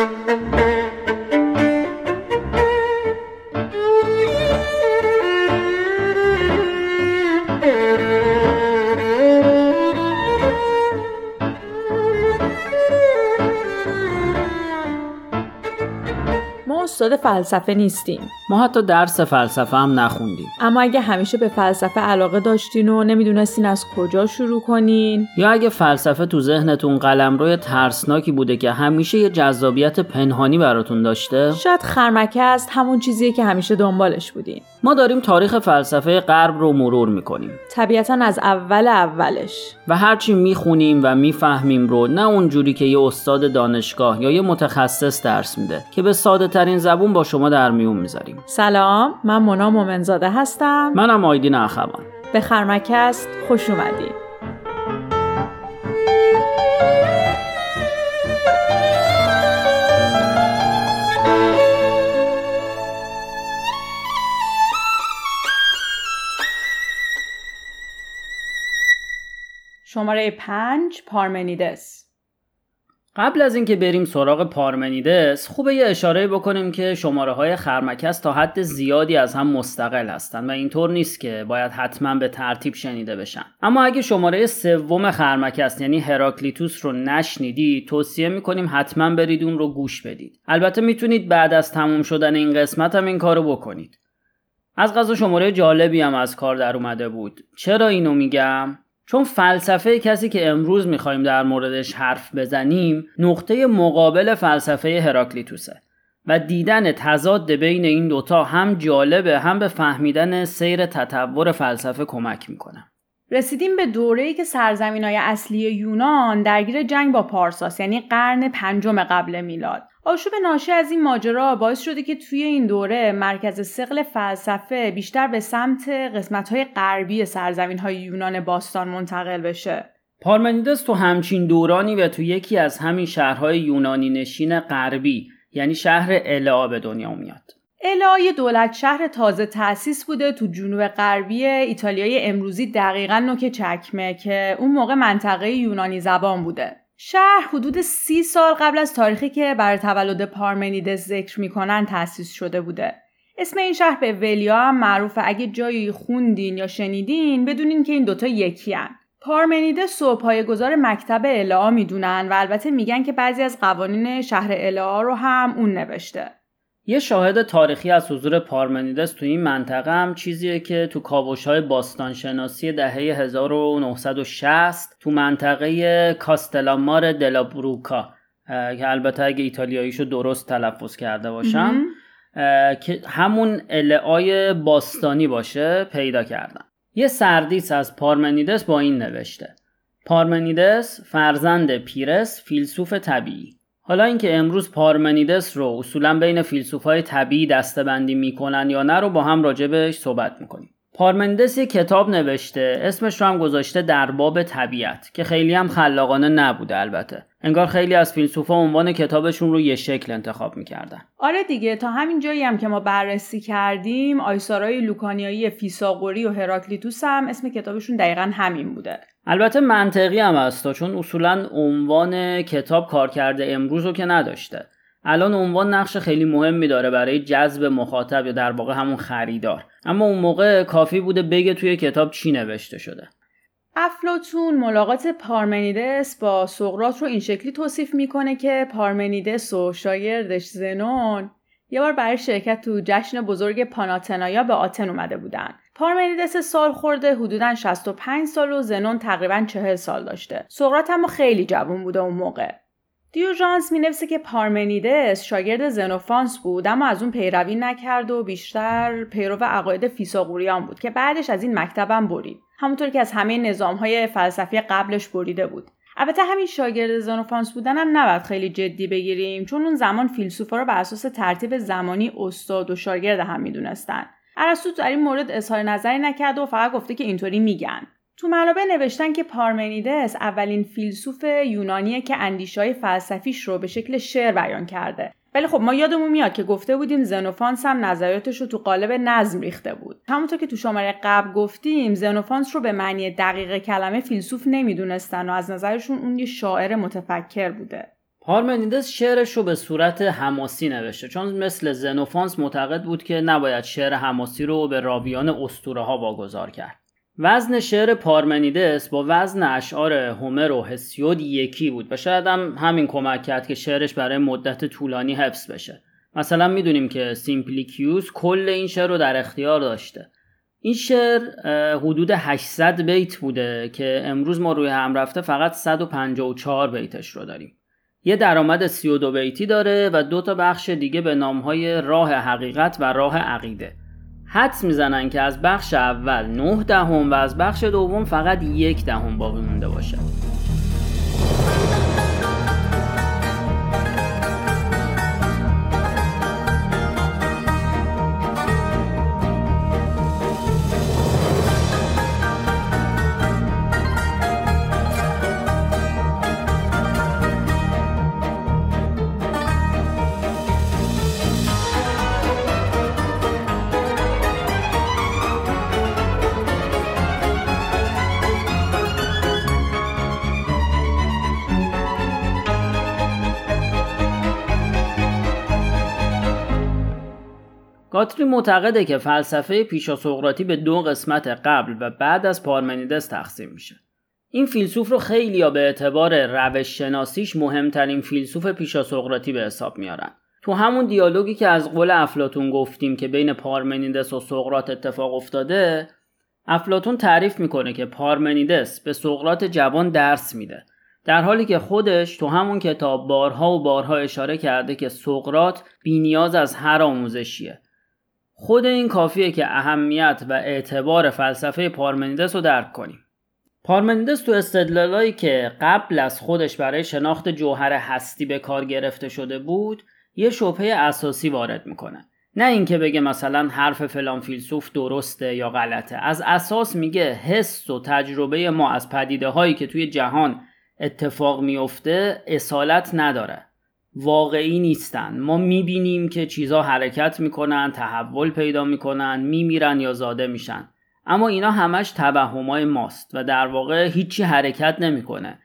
Música استاد فلسفه نیستیم. ما حتی درس فلسفه هم نخوندیم. اما اگه همیشه به فلسفه علاقه داشتین و نمی‌دونستین از کجا شروع کنین؟ یا اگه فلسفه تو ذهنتون قلمروی ترسناکی بوده که همیشه یه جذابیت پنهانی براتون داشته؟ شاید خرمکه است همون چیزیه که همیشه دنبالش بودین. ما داریم تاریخ فلسفه غرب رو مرور می‌کنیم. طبیعتا از اول اولش. و هرچی می‌خونیم و می‌فهمیم رو نه اونجوری که یه استاد دانشگاه یا یه متخصص درس میده که به ساده ترین زبون با شما در میون می‌ذاریم. سلام من مونا مومنزاده هستم. منم آیدین اخوان. به خرمکست خوش اومدید شماره پنج پارمنیدس. قبل از اینکه بریم سراغ پارمنیدس خوبه یه اشاره بکنیم که شماره های خرمکس تا حد زیادی از هم مستقل هستن و اینطور نیست که باید حتما به ترتیب شنیده بشن. اما اگه شماره سوم خرمکس یعنی هراکلیتوس رو نشنیدی توصیه می‌کنیم حتما برید اون رو گوش بدید. البته می‌تونید بعد از تموم شدن این قسمت هم این کارو بکنید. از غذا شماره جالبی هم از کار در اومده بود. چرا اینو میگم؟ چون فلسفه کسی که امروز می‌خوایم در موردش حرف بزنیم نقطه مقابل فلسفه هراکلیتوسه و دیدن تضاد بین این دوتا هم جالبه هم به فهمیدن سیر تطور فلسفه کمک می‌کنه. رسیدیم به دوره‌ای که سرزمین های اصلی یونان درگیر جنگ با پارساس یعنی قرن پنجم قبل میلاد آشوب ناشی از این ماجرا باعث شده که توی این دوره مرکز سقل فلسفه بیشتر به سمت قسمت‌های غربی سرزمین های یونان باستان منتقل بشه. پارمنیدس تو همچین دورانی و تو یکی از همین شهرهای یونانی نشین غربی یعنی شهر الا به دنیا میاد. الا یه دولت شهر تازه تأسیس بوده تو جنوب غربی ایتالیای امروزی دقیقا نوک چکمه که اون موقع منطقه یونانی زبان بوده. شهر حدود سی سال قبل از تاریخی که برای تولد پارمنیدس ذکر می‌کنن تأسیس شده بوده. اسم این شهر به ولیا هم معروفه اگه جایی خوندین یا شنیدین بدونین که این دوتا یکی هن. پارمنیدس و گذار مکتب الها می‌دونن و البته میگن که بعضی از قوانین شهر الها رو هم اون نوشته. یه شاهد تاریخی از حضور پارمنیدس تو این منطقه هم چیزیه که تو کابوش های باستانشناسی دهه 1960 تو منطقه کاستلامار دلابروکا که البته اگه ایتالیاییشو درست تلفظ کرده باشم که همون العای باستانی باشه پیدا کردن. یه سردیس از پارمنیدس با این نوشته. پارمنیدس فرزند پیرس فیلسوف طبیعی. حالا اینکه امروز پارمنیدس رو اصولا بین فیلسوفای طبیعی دستبندی می‌کنن یا نه رو با هم راجبش صحبت می‌کنیم. پارمنیدس یه کتاب نوشته اسمش رو هم گذاشته در باب طبیعت که خیلی هم خلاقانه نبوده البته. انگار خیلی از فیلسوفا عنوان کتابشون رو یه شکل انتخاب می‌کردن. آره دیگه تا همین جایی هم که ما بررسی کردیم آیسارای لوکانیایی فیساغوری و هراکلیتوس هم اسم کتابشون دقیقا همین بوده. البته منطقی هم هست چون اصولا عنوان کتاب کار کرده امروز رو که نداشته. الان عنوان نقش خیلی مهمی داره برای جذب مخاطب یا در واقع همون خریدار. اما اون موقع کافی بوده بگه توی کتاب چی نوشته شده. افلاتون ملاقات پارمنیدس با سقرات رو این شکلی توصیف می‌کنه که پارمنیدس و شاگردش زنون یه بار برای شرکت تو جشن بزرگ پاناتنایا به آتن اومده بودن. پارمنیدس سال خورده حدودا 65 سال و زنون تقریبا 40 سال داشته. سقراط هم خیلی جوان بوده اون موقع. دیوژانس می که پارمنیدس شاگرد زنوفانس بود اما از اون پیروی نکرد و بیشتر پیرو عقاید فیساغوریان بود که بعدش از این مکتبم برید. همونطور که از همه نظام های فلسفی قبلش بریده بود. البته همین شاگرد زنوفانس بودن هم نباید خیلی جدی بگیریم چون اون زمان فیلسوفا رو بر اساس ترتیب زمانی استاد و شاگرد هم می‌دونستن. ارسطو در این مورد اظهار نظری نکرده و فقط گفته که اینطوری میگن. تو منابع نوشتن که پارمنیدس اولین فیلسوف یونانیه که اندیشهای فلسفیش رو به شکل شعر بیان کرده. ولی خب ما یادمون میاد که گفته بودیم زنوفانس هم نظریاتش رو تو قالب نظم ریخته بود. همونطور که تو شماره قبل گفتیم زنوفانس رو به معنی دقیق کلمه فیلسوف نمی‌دونستن و از نظرشون اون یه شاعر متفکر بوده. پارمنیدس شعرش رو به صورت حماسی نوشته چون مثل زنوفانس معتقد بود که نباید شعر حماسی رو به راویان اسطوره ها واگذار کرد. وزن شعر پارمنیدس با وزن اشعار هومر و هسیود یکی بود و شاید هم همین کمک کرد که شعرش برای مدت طولانی حفظ بشه. مثلا می‌دونیم که سیمپلیکیوس کل این شعر رو در اختیار داشته. این شعر حدود 800 بیت بوده که امروز ما روی هم رفته فقط 154 بیتش رو داریم. یه درآمد 32 بیتی داره و دو تا بخش دیگه به نامهای راه حقیقت و راه عقیده. حدس می‌زنن که از بخش اول 9 دهم و از بخش دوم فقط یک دهم باقی مونده باشه. گاتری معتقده که فلسفه پیشا سقراطی به دو قسمت قبل و بعد از پارمنیدس تقسیم میشه. این فیلسوف رو خیلی به اعتبار روش شناسیش مهمترین فیلسوف پیشا سقراطی به حساب میارن. تو همون دیالوگی که از قول افلاتون گفتیم که بین پارمنیدس و سقراط اتفاق افتاده افلاتون تعریف می‌کنه که پارمنیدس به سقراط جوان درس میده در حالی که خودش تو همون کتاب بارها و بارها اشاره کرده که سقراط بینیاز از هر آموزشیه خود این کافیه که اهمیت و اعتبار فلسفه پارمنیدس رو درک کنیم. پارمنیدس تو استدلالایی که قبل از خودش برای شناخت جوهر هستی به کار گرفته شده بود یه شبهه اساسی وارد می‌کنه. نه اینکه بگه مثلا حرف فلان فیلسوف درسته یا غلطه. از اساس میگه حس و تجربه ما از پدیده هایی که توی جهان اتفاق میفته اصالت نداره. واقعی نیستن. ما می‌بینیم که چیزها حرکت می‌کنن تحول پیدا می‌کنن میمیرن یا زاده میشن. اما اینا همش توهمای ماست و در واقع هیچی حرکت نمی‌کنه.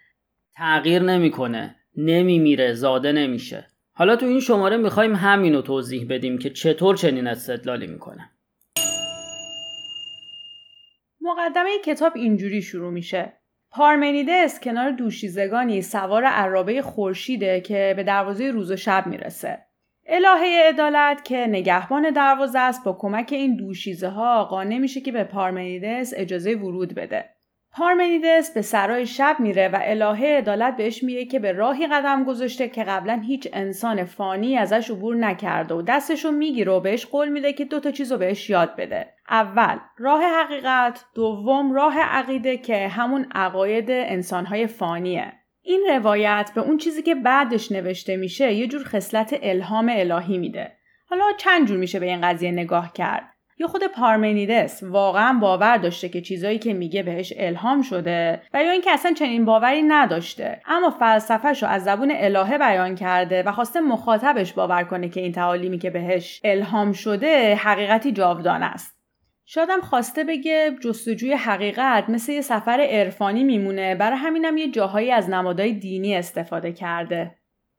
تغییر نمی‌کنه. نمیمیره زاده نمیشه. حالا تو این شماره می‌خوایم همینو توضیح بدیم که چطور چنین استدلالی می‌کنه. مقدمه کتاب اینجوری شروع میشه. پارمنیدس کنار دوشیزگانی سوار عرابه خورشیده که به دروازه روز و شب می‌رسه. الهه عدالت که نگهبان دروازه است با کمک این دوشیزه ها قانع میشه که به پارمنیدس اجازه ورود بده. پارمنیدس به سرای شب میره و الهه عدالت بهش میگه که به راهی قدم گذاشته که قبلا هیچ انسان فانی ازش عبور نکرده و دستشو می‌گیره و بهش قول میده که دو تا چیز رو بهش یاد بده. اول راه حقیقت. دوم راه عقیده که همون عقاید انسانهای فانیه. این روایت به اون چیزی که بعدش نوشته میشه یه جور خصلت الهام الهی میده. حالا چند جور میشه به این قضیه نگاه کرد؟ یا خود پارمنیدس واقعا باور داشته که چیزایی که میگه بهش الهام شده و یا اینکه اصلا چنین باوری نداشته. اما فلسفهش رو از زبون الهه بیان کرده و خواسته مخاطبش باور کنه که این تعالیمی که بهش الهام شده حقیقتی جاودان است. شادم خواسته بگه جستجوی حقیقت مثل یه سفر عرفانی میمونه. برای همینم یه جاهایی از نمادهای دینی استفاده کرده.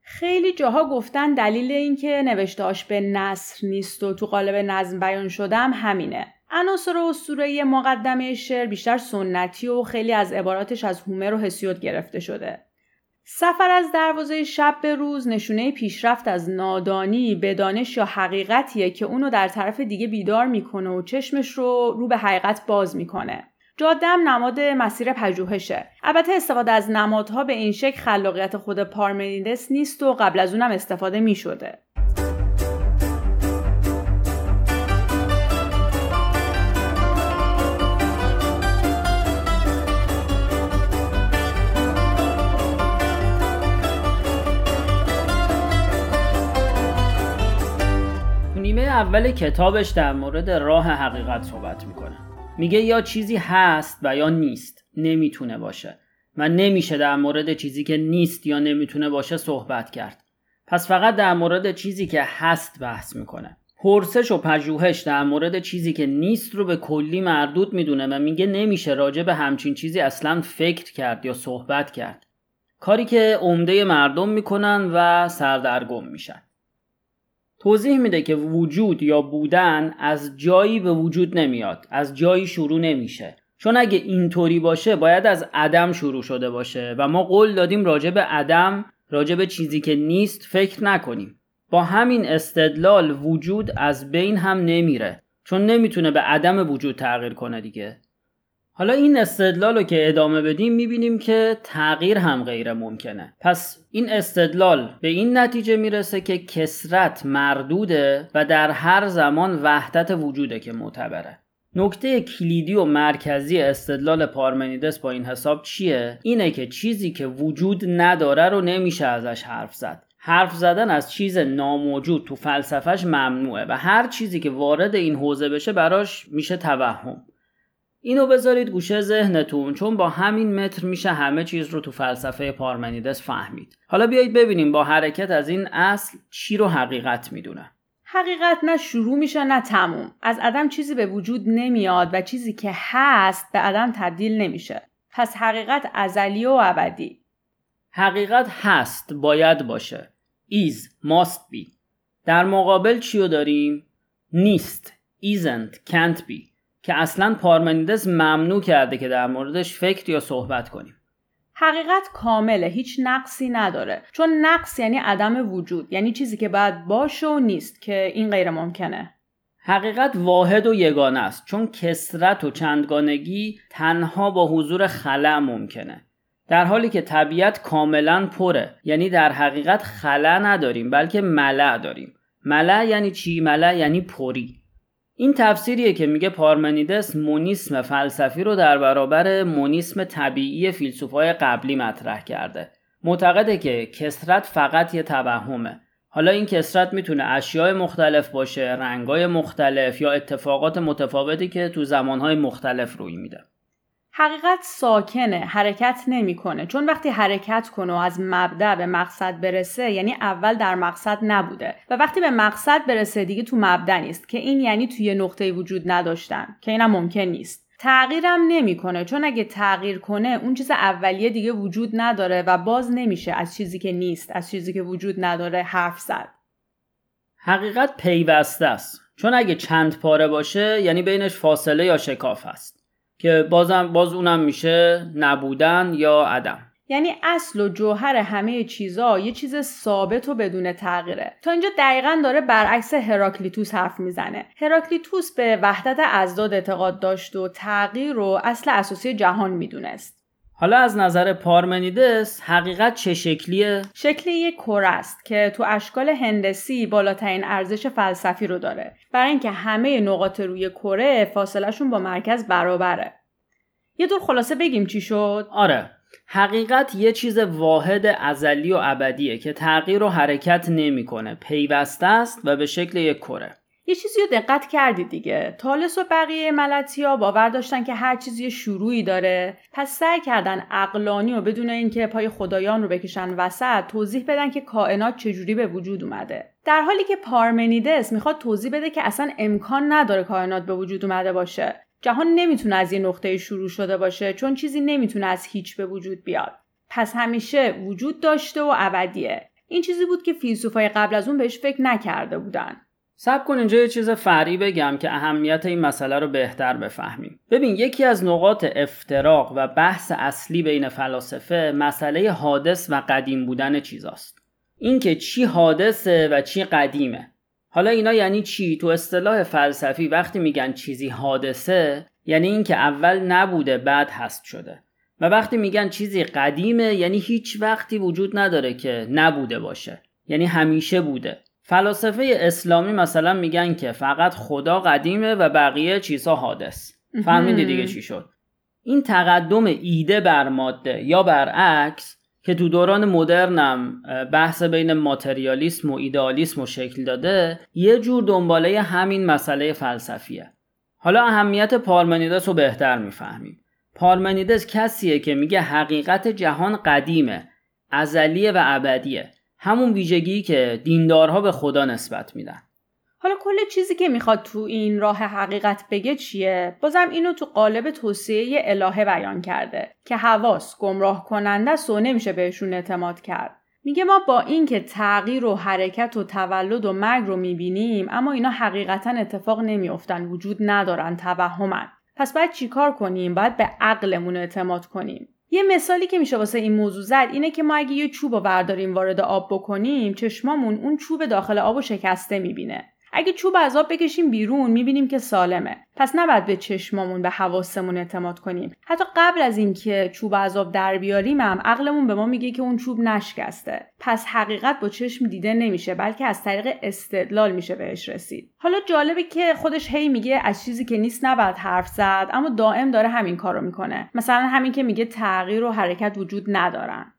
خیلی جاها گفتن دلیل اینکه نوشتهاش به نصر نیست و تو قالب نظم بیان شدم همینه. عناصر اسطوره‌ای مقدمه شعر بیشتر سنتی و خیلی از عباراتش از هومر و هسیود گرفته شده. سفر از دروازه شب به روز نشونه پیشرفت از نادانی به دانش یا حقیقتیه که اونو در طرف دیگه بیدار می‌کنه و چشمش رو رو به حقیقت باز می‌کنه. جادم نماد مسیر پژوهشه البته استفاده از نمادها به این شکل خلاقیت خود پارمنیدس نیست و قبل از اونم استفاده می شده. اول کتابش در مورد راه حقیقت صحبت می‌کنه میگه یا چیزی هست و یا نیست. نمی‌تونه باشه. و نمیشه در مورد چیزی که نیست یا نمی‌تونه باشه صحبت کرد. پس فقط در مورد چیزی که هست بحث می‌کنه. پرسش و پژوهش در مورد چیزی که نیست رو به کلی مردود می‌دونه و میگه نمیشه راجع به همچین چیزی اصلا فکر کرد یا صحبت کرد. کاری که عمده مردم می‌کنن و سردرگم میشن. توضیح میده که وجود یا بودن از جایی به وجود نمیاد از جایی شروع نمیشه. چون اگه اینطوری باشه باید از عدم شروع شده باشه و ما قول دادیم راجع به عدم راجع به چیزی که نیست فکر نکنیم. با همین استدلال وجود از بین هم نمیره. چون نمی‌تونه به عدم وجود تغییر کنه دیگه. حالا این استدلال رو که ادامه بدیم می‌بینیم که تغییر هم غیر ممکنه. پس این استدلال به این نتیجه می‌رسه که کسرت مردوده و در هر زمان وحدت وجوده که معتبره. نکته کلیدی و مرکزی استدلال پارمنیدس با این حساب چیه؟ اینه که چیزی که وجود نداره رو نمیشه ازش حرف زد. حرف زدن از چیز ناموجود تو فلسفهش ممنوعه و هر چیزی که وارد این حوزه بشه براش میشه توهم. اینو بذارید گوشه ذهنتون چون با همین متر میشه همه چیز رو تو فلسفه پارمنیدس فهمید. حالا بیایید ببینیم با حرکت از این اصل چی رو حقیقت می‌دونه. حقیقت نه شروع میشه نه تموم. از عدم چیزی به وجود نمیاد و چیزی که هست به عدم تبدیل نمیشه. پس حقیقت ازلی و ابدی. حقیقت هست باید باشه. Is must be. در مقابل چی رو داریم؟ نیست isn't. Can't be. که اصلا پارمنیدس ممنوع کرده که در موردش فکر یا صحبت کنیم. حقیقت کامله هیچ نقصی نداره. چون نقص یعنی عدم وجود یعنی چیزی که باید باشه و نیست که این غیر ممکنه. حقیقت واحد و یگانه است چون کسرت و چندگانگی تنها با حضور خلع ممکنه. در حالی که طبیعت کاملا پره یعنی در حقیقت خلع نداریم بلکه ملع داریم. ملع یعنی چی؟ ملع یعنی پری. این تفسیریه که میگه پارمنیدس مونیسم فلسفی رو در برابر مونیسم طبیعی فیلسوفای قبلی مطرح کرده. معتقده که کسرت فقط یه توهمه. حالا این کسرت می‌تونه اشیاء مختلف باشه رنگای مختلف یا اتفاقات متفاوتی که تو زمانهای مختلف روی میده. حقیقت ساکنه حرکت نمی‌کنه. چون وقتی حرکت کنه و از مبدع به مقصد برسه یعنی اول در مقصد نبوده. و وقتی به مقصد برسه دیگه تو مبدع نیست. که این یعنی توی نقطه وجود نداشتن که اینم ممکن نیست. تغییرم نمی‌کنه. چون اگه تغییر کنه اون چیز اولیه دیگه وجود نداره و باز نمیشه از چیزی که نیست از چیزی که وجود نداره حرف زد. حقیقت پیوسته است. چون اگه چند پاره باشه یعنی بینش فاصله یا شکاف است. که بازم باز اونم میشه نبودن یا عدم. یعنی اصل و جوهر همه چیزا یه چیز ثابت و بدون تغییره. تا اینجا دقیقا داره برعکس هراکلیتوس حرف می‌زنه. هراکلیتوس به وحدت ازداد اعتقاد داشت و تغییر رو اصل اساسی جهان می‌دونست. حالا از نظر پارمنیدس حقیقت چه شکلیه؟ شکل یک کره است که تو اشکال هندسی بالاترین ارزش فلسفی رو داره. برای اینکه همه نقاط روی کره فاصلهشون با مرکز برابره. یه دور خلاصه بگیم چی شد؟ آره. حقیقت یه چیز واحد ازلی و ابدیه که تغییر و حرکت نمی‌کنه. پیوسته است و به شکل یک کره. یه چیزی رو دقت کردید دیگه. تالس و بقیه ملتی ها باور داشتن که هر چیزی شروعی داره. پس سعی کردن اقلانی و بدون اینکه پای خدایان رو بکشن وسط توضیح بدن که کائنات چجوری به وجود اومده. در حالی که پارمنیدس می‌خواد توضیح بده که اصلا امکان نداره کائنات به وجود اومده باشه. جهان نمی‌تونه از یه نقطه شروع شده باشه چون چیزی نمی‌تونه از هیچ به وجود بیاد. پس همیشه وجود داشته و ابدیه. این چیزی بود که فیلسوفای قبل از اون بهش فکر نکرده بودن. سب کن اینجا یه چیز فرعی بگم که اهمیت این مسئله رو بهتر بفهمیم. ببین یکی از نقاط افتراق و بحث اصلی بین فلاسفه مسئله حادث و قدیم بودن چیزاست. اینکه چی حادثه و چی قدیمه. حالا اینا یعنی چی؟ تو اصطلاح فلسفی وقتی میگن چیزی حادثه یعنی اینکه اول نبوده بعد هست شده. و وقتی میگن چیزی قدیمه یعنی هیچ وقتی وجود نداره که نبوده باشه. یعنی همیشه بوده. فلاسفه اسلامی مثلا میگن که فقط خدا قدیمه و بقیه چیزها حادث. فهمیدی دیگه چی شد؟ این تقدم ایده بر ماده یا برعکس که تو دوران مدرنم بحث بین ماتریالیسم و ایدئالیسم و شکل داده یه جور دنباله همین مسئله فلسفیه. حالا اهمیت پارمنیدس رو بهتر می‌فهمیم. پارمنیدس کسیه که میگه حقیقت جهان قدیمه ازلیه و ابدیه. همون ویژگی که دیندارها به خدا نسبت میدن. حالا کل چیزی که می‌خواد تو این راه حقیقت بگه چیه؟ بازم اینو تو قالب توصیه الهه بیان کرده که حواس گمراه کننده است و نمیشه بهشون اعتماد کرد. میگه ما با اینکه تغییر و حرکت و تولد و مرگ رو می‌بینیم اما اینا حقیقتا اتفاق نمیافتن وجود ندارن توهمن. پس باید چیکار کنیم؟ باید به عقلمون اعتماد کنیم. یه مثالی که میشه واسه این موضوع زد اینه که ما اگه یه چوب رو برداریم وارد آب بکنیم چشمامون اون چوب داخل آب و شکسته می‌بینه. اگه چوب از آب بکشیم بیرون می‌بینیم که سالمه. پس نباید به چشمامون به حواسمون اعتماد کنیم. حتی قبل از اینکه چوب از آب در بیاریم هم عقلمون به ما میگه که اون چوب نشکسته. پس حقیقت با چشم دیده نمیشه بلکه از طریق استدلال میشه بهش رسید. حالا جالبه که خودش هی میگه از چیزی که نیست نباید حرف زد اما دائم داره همین کارو می‌کنه. مثلا همین که میگه تغییر و حرکت وجود ندارن.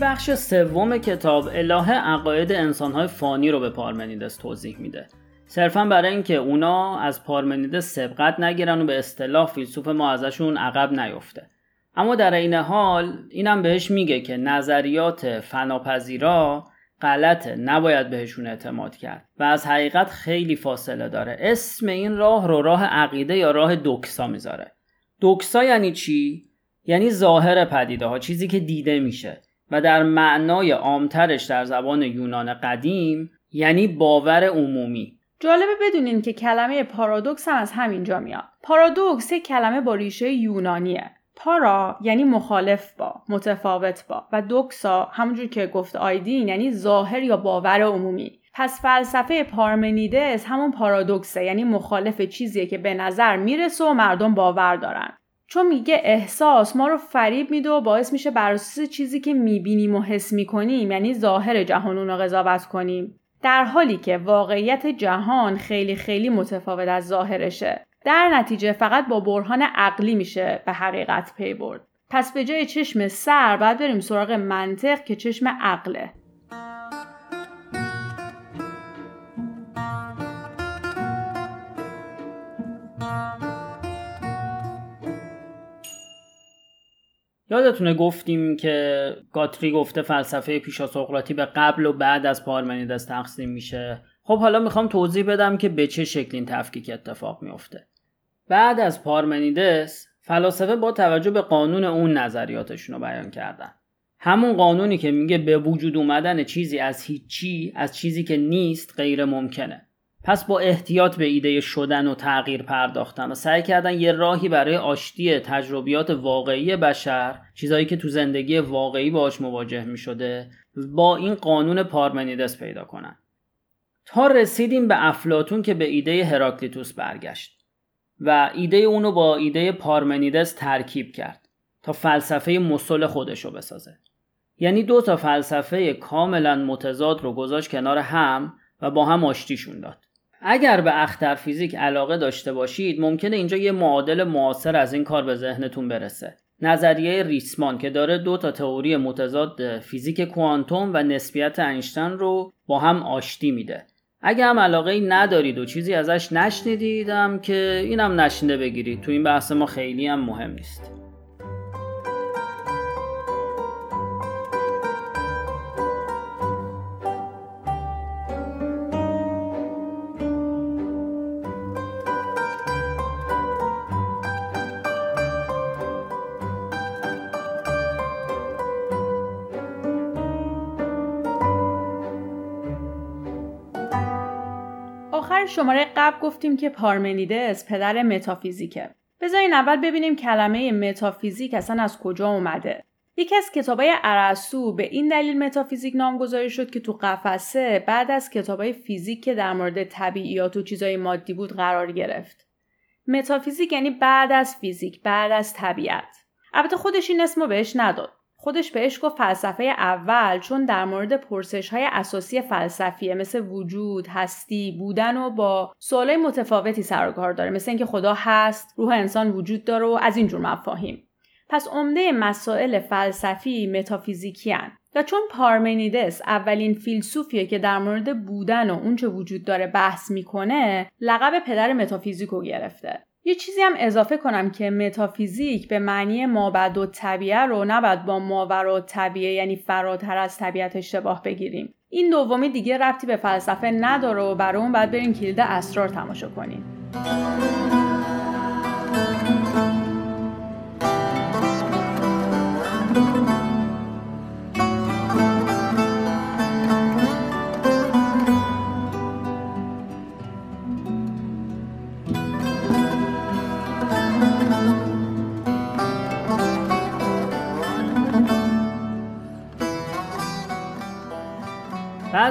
بخش سوم کتاب الهه عقاید انسانهای فانی رو به پارمنیدس توضیح میده. صرفا برای اینکه اونا از پارمنیدس سبقت نگیرن و به اصطلاح فیلسوف ما ازشون عقب نیفته. اما در این حال اینم بهش میگه که نظریات فناپذیرا غلطه نباید بهشون اعتماد کرد و از حقیقت خیلی فاصله داره. اسم این راه رو راه عقیده یا راه دوکسا می‌ذاره. دوکسا یعنی چی؟ یعنی ظاهر پدیده ها چیزی که دیده میشه. و در معنای عامترش در زبان یونان قدیم یعنی باور عمومی. جالبه بدونین که کلمه پارادوکس هم از همینجا میاد. پارادوکس یک کلمه با ریشه یونانیه. پارا یعنی مخالف با متفاوت با و دوکسا همونجور که گفت آیدین یعنی ظاهر یا باور عمومی. پس فلسفه پارمنیدس همون پارادوکسه یعنی مخالف چیزیه که به نظر می‌رسه و مردم باور دارن. چون میگه احساس ما رو فریب میده و باعث میشه بر اساس چیزی که می‌بینیم و حس می‌کنیم یعنی ظاهر جهان رو قضاوت کنیم. در حالی که واقعیت جهان خیلی خیلی متفاوت از ظاهرشه. در نتیجه فقط با برهان عقلی میشه به حقیقت پی برد. پس به جای چشم سر باید بریم سراغ منطق که چشم عقله. یادتونه گفتیم که گاتری گفته فلسفه پیشا سقراطی به قبل و بعد از پارمنیدس تقسیم میشه. خب حالا می‌خوام توضیح بدم که به چه شکل این تفکیک اتفاق میفته بعد از پارمنیدس فلاسفه با توجه به قانون اون نظریاتشون رو بیان کردن. همون قانونی که میگه به وجود اومدن چیزی از هیچی از چیزی که نیست غیر ممکنه. پس با احتیاط به ایده شدن و تغییر پرداختن و سعی کردن یه راهی برای آشتی تجربیات واقعی بشر چیزایی که تو زندگی واقعی باش مواجه می شده با این قانون پارمنیدس پیدا کنن. تا رسیدیم به افلاتون که به ایده هراکلیتوس برگشت و ایده اونو با ایده پارمنیدس ترکیب کرد تا فلسفه مسل خودشو بسازه. یعنی دو تا فلسفه کاملا متضاد رو گذاشت کنار هم و با هم آشتیشون داد. اگر به اختر فیزیک علاقه داشته باشید ممکنه اینجا یه معادل معاصر از این کار به ذهنتون برسه. نظریه ریسمان که داره دو تا تئوری متضاد فیزیک کوانتوم و نسبیت اینشتین رو با هم آشتی میده. اگه هم علاقه ای ندارید و چیزی ازش نشنیدیدم که اینم نشنده بگیرید. تو این بحث ما خیلی هم مهم نیست. شماره قبل گفتیم که پارمنیدس پدر متافیزیکه. بذارین اول ببینیم کلمه متافیزیک اصلا از کجا اومده. یکی از کتابای ارسطو به این دلیل متافیزیک نامگذاری شد که تو قفسه بعد از کتابای فیزیک که در مورد طبیعیات و چیزای مادی بود قرار گرفت. متافیزیک یعنی بعد از فیزیک، بعد از طبیعت. البته خودش این اسمو بهش نداد. خودش بهش گفت فلسفه اول چون در مورد پرسش های اساسی فلسفیه مثل وجود، هستی، بودن و با سوالای متفاوتی سر و کار داره. مثل اینکه خدا هست، روح انسان وجود داره و از اینجور مفاهیم. پس عمده مسائل فلسفی متافیزیکی و چون پارمنیدس اولین فیلسوفیه که در مورد بودن و اونچه وجود داره بحث می‌کنه لقب پدر متافیزیکو گرفته. یه چیزی هم اضافه کنم که متافیزیک به معنی مابد و طبیعه رو نباید با ماور و طبیعه یعنی فراتر از طبیعت اشتباه بگیریم. این دومی دیگه ربطی به فلسفه نداره و برای اون باید بریم کلید اسرار تماشا کنیم.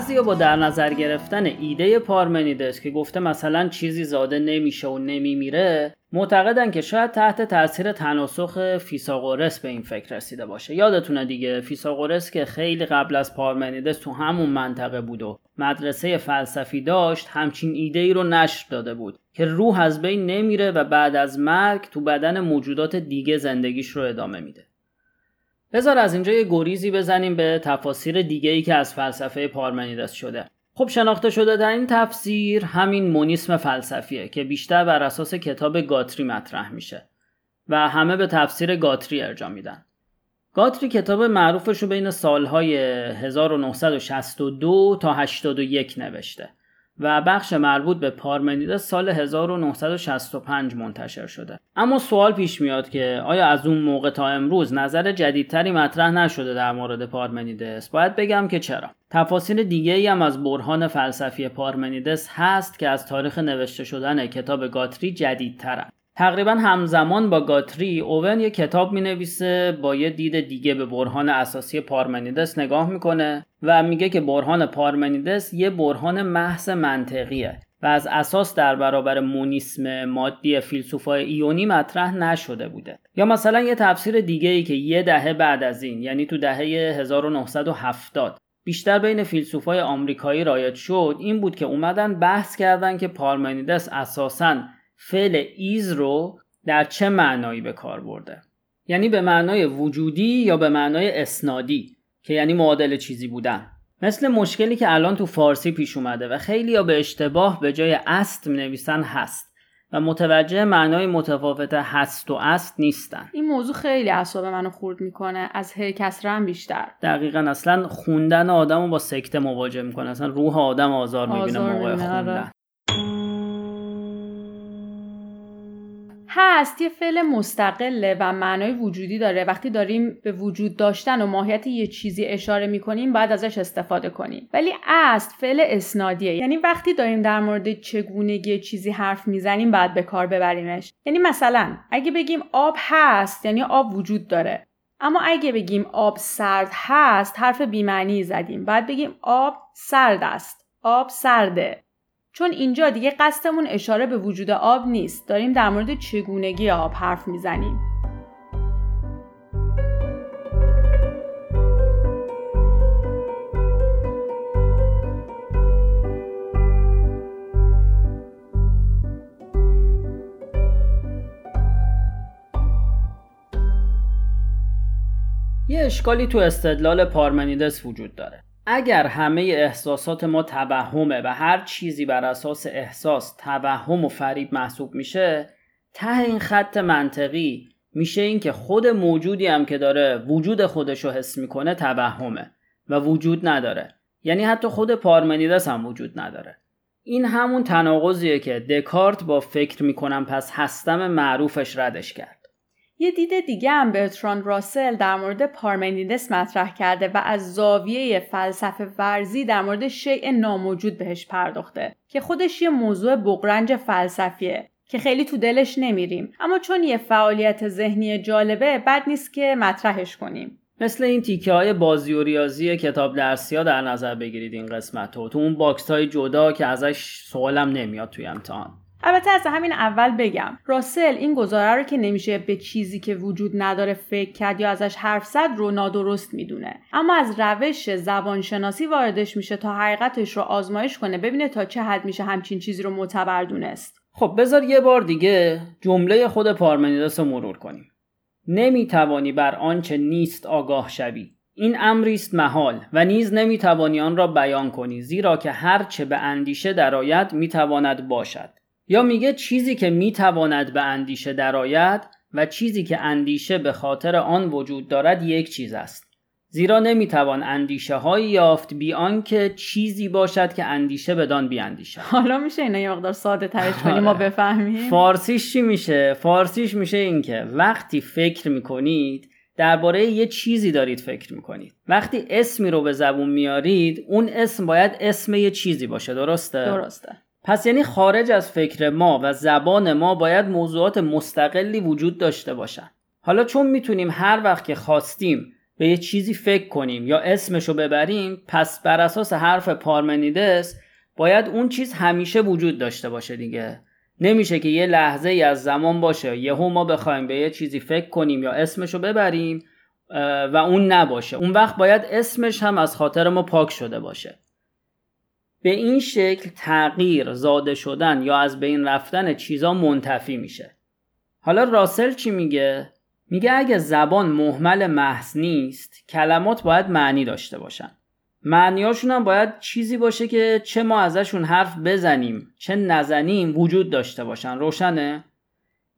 بعضی با در نظر گرفتن ایده پارمنیدس که گفته مثلا چیزی زاده نمیشه و نمیمیره معتقدن که شاید تحت تاثیر تناسخ فیساغورس به این فکر رسیده باشه. یادتونه دیگه فیساغورس که خیلی قبل از پارمنیدس تو همون منطقه بود و مدرسه فلسفی داشت همچین ایده ای رو نشر داده بود که روح از بین نمیره و بعد از مرگ تو بدن موجودات دیگه زندگیش رو ادامه میده. بذار از اینجا یه گریزی بزنیم به تفاسیر دیگه ای که از فلسفه پارمنیدس شده. خب شناخته شده در این تفسیر همین مونیسم فلسفیه که بیشتر بر اساس کتاب گاتری مطرح میشه و همه به تفسیر گاتری ارجا میدن. گاتری کتاب معروفش رو بین سالهای 1962 تا 81 نوشته. و بخش مربوط به پارمنیدس سال 1965 منتشر شده. اما سوال پیش میاد که آیا از اون موقع تا امروز نظر جدیدتری مطرح نشده در مورد پارمنیدس؟ باید بگم که چرا. تفاصیل دیگه ای هم از برهان فلسفی پارمنیدس هست که از تاریخ نوشته شدن کتاب گاتری جدیدترن. تقریبا همزمان با گاتری اوون یه کتاب می نویسه با یه دید دیگه به برهان اساسی پارمنیدس نگاه می‌کنه و میگه که برهان پارمنیدس یه برهان محض منطقیه و از اساس در برابر مونیسم مادی فیلسوفای ایونی مطرح نشده بوده. یا مثلا یه تفسیر دیگه ای که یه دهه بعد از این یعنی تو دهه 1970 بیشتر بین فیلسوفای آمریکایی رایج شد این بود که اومدن بحث کردن که پارمنیدس اساساً فعل ایز رو در چه معنایی به کار برده؟ یعنی به معنای وجودی یا به معنای اسنادی که یعنی معادل چیزی بودن. مثل مشکلی که الان تو فارسی پیش اومده و خیلی یا به اشتباه به جای است می نویسن هست و متوجه معنای متفاوت هست و است نیستن. این موضوع خیلی اعصاب منو خورد می‌کنه از هی کسرم بیشتر. دقیقا اصلا خوندن آدم رو با سکته مواجه می‌کنه اصلا روح آدم آزار می‌بینه موقع آره. خوندن. هست یه فعل مستقله و معنای وجودی داره. وقتی داریم به وجود داشتن و ماهیت یه چیزی اشاره می‌کنیم باید ازش استفاده کنیم. ولی است فعل اسنادیه. یعنی وقتی داریم در مورد چگونگی چیزی حرف می‌زنیم باید به کار ببریمش یعنی مثلا اگه بگیم آب هست یعنی آب وجود داره. اما اگه بگیم آب سرد هست حرف بیمعنی زدیم. باید بگیم آب سرد است. آب سرده. چون اینجا دیگه قصدمون اشاره به وجود آب نیست. داریم در مورد چگونگی آب حرف می‌زنیم. یه اشکالی تو استدلال پارمنیدس وجود داره. اگر همه احساسات ما توهمه و هر چیزی بر اساس احساس توهم و فریب محسوب میشه ته این خط منطقی میشه این که خود موجودی هم که داره وجود خودش رو حس می‌کنه توهمه و وجود نداره. یعنی حتی خود پارمنیدس هم وجود نداره. این همون تناقضیه که دکارت با فکر می‌کنم پس هستم معروفش ردش کرد. یه دید دیگه هم برتراند راسل در مورد پارمنیدس مطرح کرده و از زاویه فلسفه ورزی در مورد شیء ناموجود بهش پرداخته که خودش یه موضوع بغرنج فلسفیه که خیلی تو دلش نمیریم. اما چون یه فعالیت ذهنی جالبه بد نیست که مطرحش کنیم. مثل این تیکه های بازی و ریاضی کتاب درسی ها در نظر بگیرید این قسمت رو. تو اون box های جدا که ازش سوالم نمیاد توی امتحان. البته از همین اول بگم راسل این گزاره رو که نمیشه به چیزی که وجود نداره فکر کرد یا ازش حرف زد رو نادرست می‌دونه. اما از روش زبانشناسی واردش میشه تا حقیقتش رو آزمایش کنه ببینه تا چه حد میشه همچین چیزی رو معتبر دونست. خب بذار یه بار دیگه جمله خود پارمنیدس رو مرور کنیم. نمی‌توانی بر آنچه نیست آگاه شوی. این امری است محال و نیز نمی‌توانی آن را بیان کنی زیرا که هر چه به اندیشه درآید می‌تواند باشد. یا میگه چیزی که می‌تواند به اندیشه درآید و چیزی که اندیشه به خاطر آن وجود دارد یک چیز است. زیرا نمی‌توان اندیشه هایی یافت بی آنکه چیزی باشد که اندیشه بدان بیاندیشد. حالا میشه اینا یه مقدار ساده ترش کنیم ما آره. بفهمیم؟ فارسیش چی میشه؟ فارسیش میشه اینکه وقتی فکر می‌کنید درباره یه چیزی دارید فکر می‌کنید. وقتی اسمی رو به زبون میارید اون اسم باید اسم یه چیزی باشه درسته؟ درسته. پس یعنی خارج از فکر ما و زبان ما باید موضوعات مستقلی وجود داشته باشن. حالا چون می‌تونیم هر وقت که خواستیم به یه چیزی فکر کنیم یا اسمشو ببریم پس بر اساس حرف پارمنیدس باید اون چیز همیشه وجود داشته باشه دیگه. نمیشه که یه لحظه ای از زمان باشه یهو ما بخوایم به یه چیزی فکر کنیم یا اسمشو ببریم و اون نباشه. اون وقت باید اسمش هم از خاطر ما پاک شده باشه. به این شکل تغییر زاده شدن یا از بین رفتن چیزا منتفی میشه. حالا راسل چی میگه؟ میگه اگه زبان محمل محض نیست کلمات باید معنی داشته باشن. معنیاشون هم باید چیزی باشه که چه ما ازشون حرف بزنیم چه نزنیم وجود داشته باشن. روشنه؟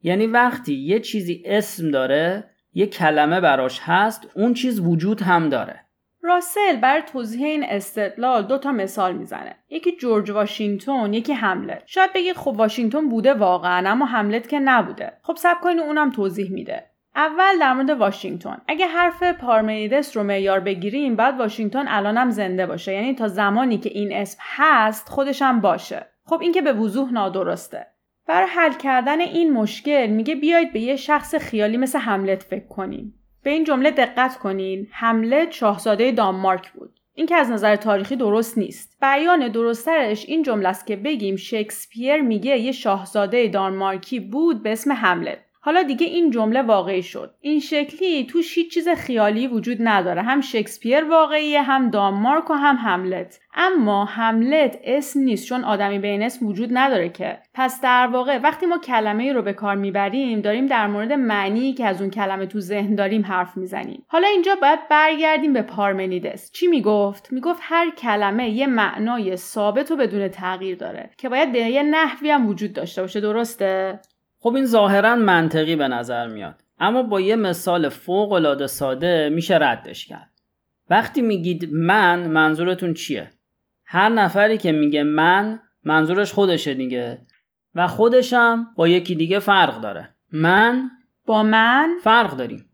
یعنی وقتی یه چیزی اسم داره یه کلمه براش هست اون چیز وجود هم داره. راسل برای توضیح این استدلال دو تا مثال می‌زنه. یکی جورج واشنگتن یکی حملت شاید بگید خب واشنگتن بوده واقعا اما حملت که نبوده. خب سب کنید اونم توضیح میده. اول در مورد واشنگتن اگه حرف پارمنیدس رو معیار بگیریم بعد واشنگتن الانم زنده باشه. یعنی تا زمانی که این اسم هست خودش هم باشه. خب این که به وضوح نادرسته. برای حل کردن این مشکل میگه بیاید به یه شخص خیالی مثل حملت فکر کنیم. به این جمله دقت کنین حملت شاهزاده دانمارک بود. این که از نظر تاریخی درست نیست. بیان درسترش این جمله است که بگیم شکسپیر میگه یه شاهزاده دانمارکی بود به اسم حملت حالا دیگه این جمله واقعی شد. این شکلی توش هیچ چیز خیالی وجود نداره. هم شکسپیر واقعیه هم دانمارک و هم هملت. اما هملت اسم نیست چون آدمی به این اسم وجود نداره که. پس در واقع وقتی ما کلمه ای رو به کار می‌بریم داریم در مورد معنی که از اون کلمه تو ذهن داریم حرف می‌زنیم. حالا اینجا باید برگردیم به پارمنیدس. چی می‌گفت؟ می‌گفت هر کلمه یه معنای ثابت و بدون تغییر داره که باید به یه نحوی هم وجود داشته باشه. درسته؟ خب این ظاهرا منطقی به نظر میاد. اما با یه مثال فوق العاده ساده میشه ردش کرد. وقتی میگید من منظورتون چیه؟ هر نفری که میگه من منظورش خودشه دیگه. و خودشم با یکی دیگه فرق داره. من با من؟ فرق داریم.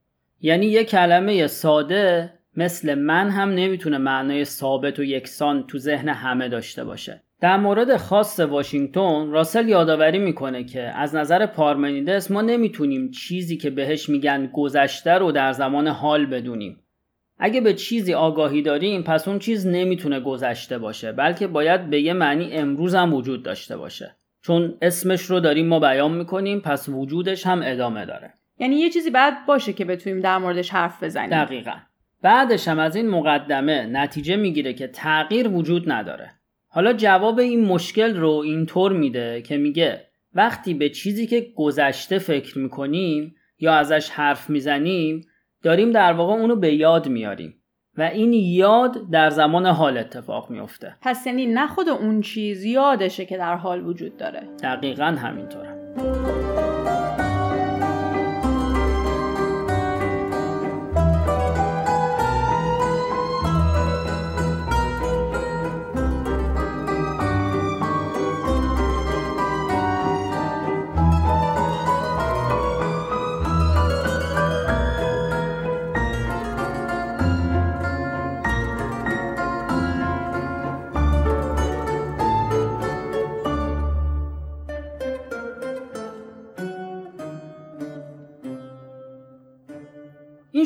یعنی یه کلمه ساده مثل من هم نمی‌تونه معنای ثابت و یکسان تو ذهن همه داشته باشه. در مورد خاص واشنگتن راسل یادآوری می‌کنه که از نظر پارمنیدس ما نمی‌تونیم چیزی که بهش میگن گذشته رو در زمان حال بدونیم. اگه به چیزی آگاهی داریم پس اون چیز نمی‌تونه گذشته باشه بلکه باید به یه معنی امروز هم وجود داشته باشه. چون اسمش رو داریم ما بیان می‌کنیم پس وجودش هم ادامه داره. یعنی یه چیزی بعد باشه که بتونیم در موردش حرف بزنیم. دقیقا. بعدش هم از این مقدمه نتیجه می‌گیره که تغییر وجود نداره. حالا جواب این مشکل رو اینطور میده که میگه وقتی به چیزی که گذشته فکر می‌کنیم یا ازش حرف می‌زنیم داریم در واقع اونو به یاد میاریم و این یاد در زمان حال اتفاق میفته پس یعنی نه خود اون چیز یادشه که در حال وجود داره. دقیقا همینطوره.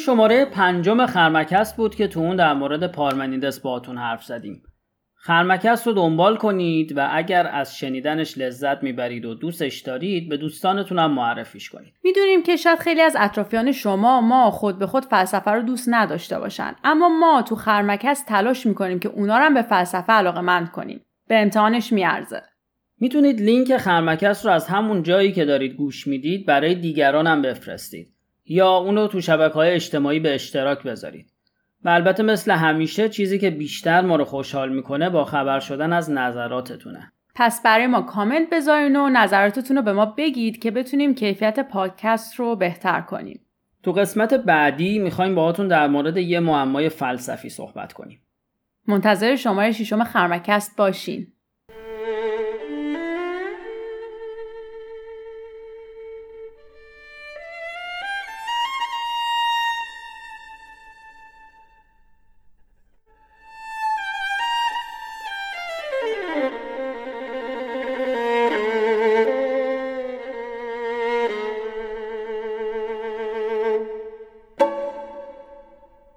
شماره پنجم خرمکست بود که تو اون در مورد پارمنیدس باهاتون حرف زدیم. خرمکست رو دنبال کنید و اگر از شنیدنش لذت می‌برید و دوستش دارید به دوستانتون هم معرفیش کنید. می‌دونیم که شاید خیلی از اطرافیان شما ما خود به خود فلسفه رو دوست نداشته باشن. اما ما تو خرمکست تلاش می‌کنیم که اونا رو هم به فلسفه علاقه مند کنیم. به امتحانش میارزه. می‌تونید لینک خرمکست رو از همون جایی که دارید گوش می‌دید برای دیگران هم بفرستید. یا اونو تو شبکه های اجتماعی به اشتراک بذارید. و البته مثل همیشه چیزی که بیشتر ما رو خوشحال می‌کنه با خبر شدن از نظراتتونه. پس برای ما کامنت بذارین و نظراتتون رو به ما بگید که بتونیم کیفیت پادکست رو بهتر کنیم. تو قسمت بعدی می‌خوایم باهاتون در مورد یه معمای فلسفی صحبت کنیم. منتظر شماره ششم خرمکست باشین.